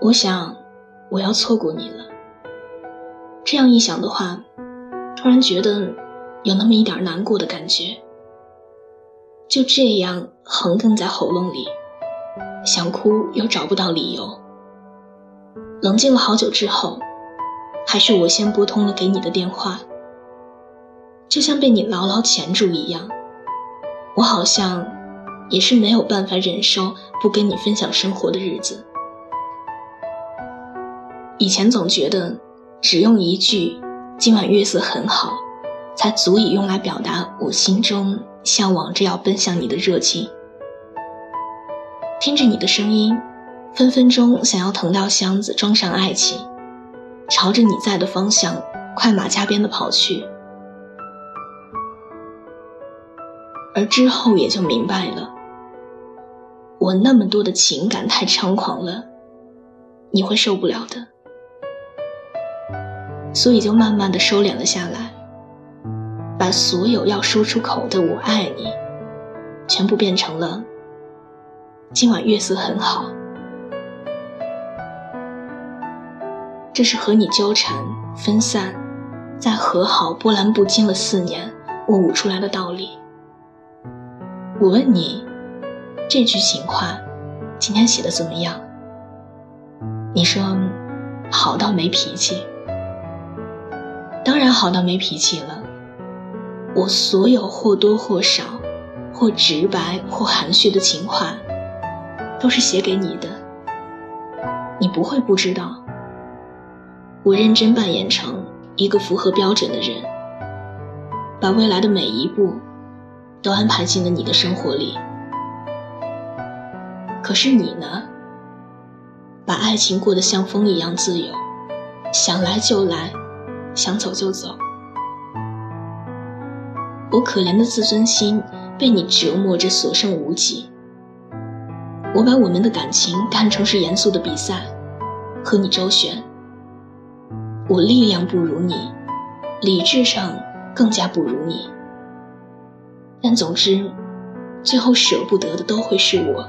我想，我要错过你了。这样一想的话，突然觉得有那么一点难过的感觉，就这样横亘在喉咙里，想哭又找不到理由。冷静了好久之后，还是我先拨通了给你的电话，就像被你牢牢钳住一样，我好像也是没有办法忍受不跟你分享生活的日子。以前总觉得。只用一句“今晚月色很好”，才足以用来表达我心中向往着要奔向你的热情。听着你的声音，分分钟想要腾掉箱子装上爱情，朝着你在的方向快马加鞭的跑去。而之后也就明白了，我那么多的情感太猖狂了，你会受不了的。所以就慢慢的收敛了下来，把所有要说出口的“我爱你”，全部变成了“今晚月色很好”。这是和你纠缠、分散，再和好、波澜不惊了四年，我悟出来的道理。我问你，这句情话，今天写的怎么样？你说，好到没脾气。当然好到没脾气了。我所有或多或少、或直白或含蓄的情话，都是写给你的。你不会不知道，我认真扮演成一个符合标准的人，把未来的每一步都安排进了你的生活里。可是你呢？把爱情过得像风一样自由，想来就来。想走就走，我可怜的自尊心被你折磨着所剩无几。我把我们的感情看成是严肃的比赛，和你周旋。我力量不如你，理智上更加不如你。但总之，最后舍不得的都会是我。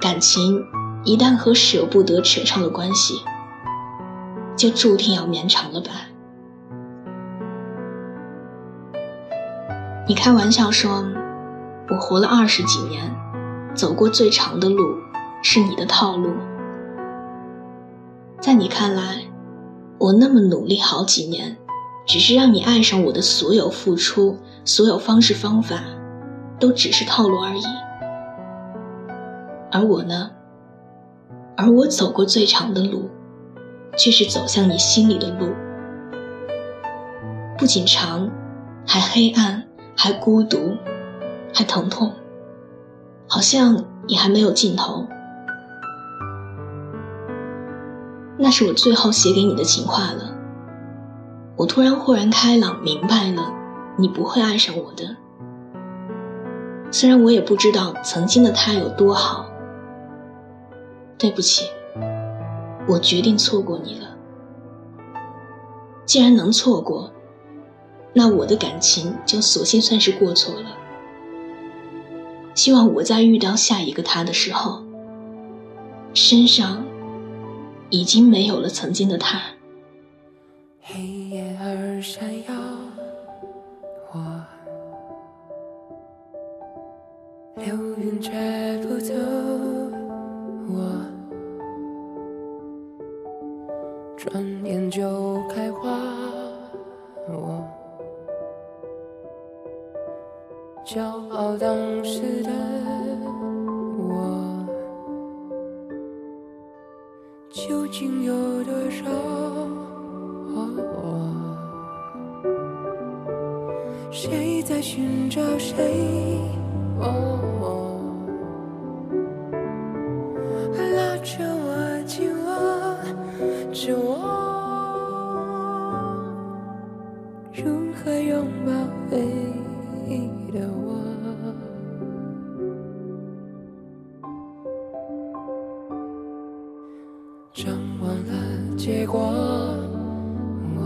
感情一旦和舍不得扯上了关系。就注定要绵长了吧？你开玩笑说，我活了二十几年，走过最长的路是你的套路。在你看来，我那么努力好几年，只是让你爱上我的所有付出，所有方式方法，都只是套路而已。而我呢？而我走过最长的路。却是走向你心里的路，不仅长，还黑暗，还孤独，还疼痛，好像也还没有尽头。那是我最后写给你的情话了。我突然豁然开朗，明白了，你不会爱上我的。虽然我也不知道曾经的他有多好。对不起。我决定错过你了。既然能错过，那我的感情就索性算是过错了。希望我在遇到下一个他的时候，身上已经没有了曾经的他。黑夜儿闪耀，我流云却不走，我。转眼就开花，我骄傲当时的我，究竟有多少？谁在寻找谁？哦是我如何拥抱回忆的我张望了结果我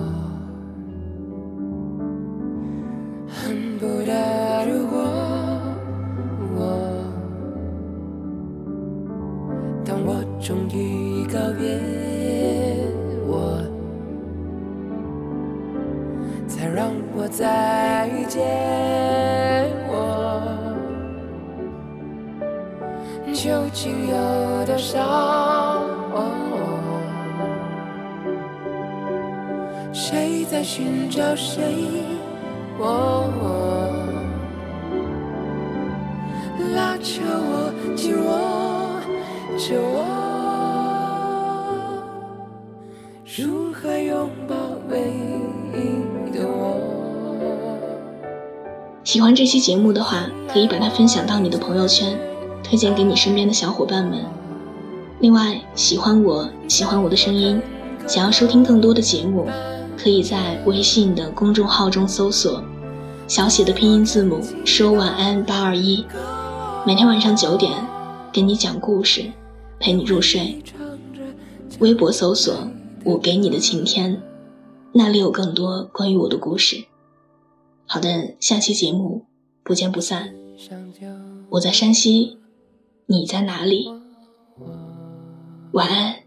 恨不得如果我当我终于告别。究竟有多少？谁在寻找谁？拉扯我，紧握着我，如何拥抱唯一的我？喜欢这期节目的话，可以把它分享到你的朋友圈，推荐给你身边的小伙伴们。另外，喜欢我喜欢我的声音，想要收听更多的节目。可以在微信的公众号中搜索小写的拼音字母说晚安八二一，每天晚上九点给你讲故事，陪你入睡。微博搜索我给你的晴天，那里有更多关于我的故事。好的，下期节目不见不散。我在山西，你在哪里？晚安。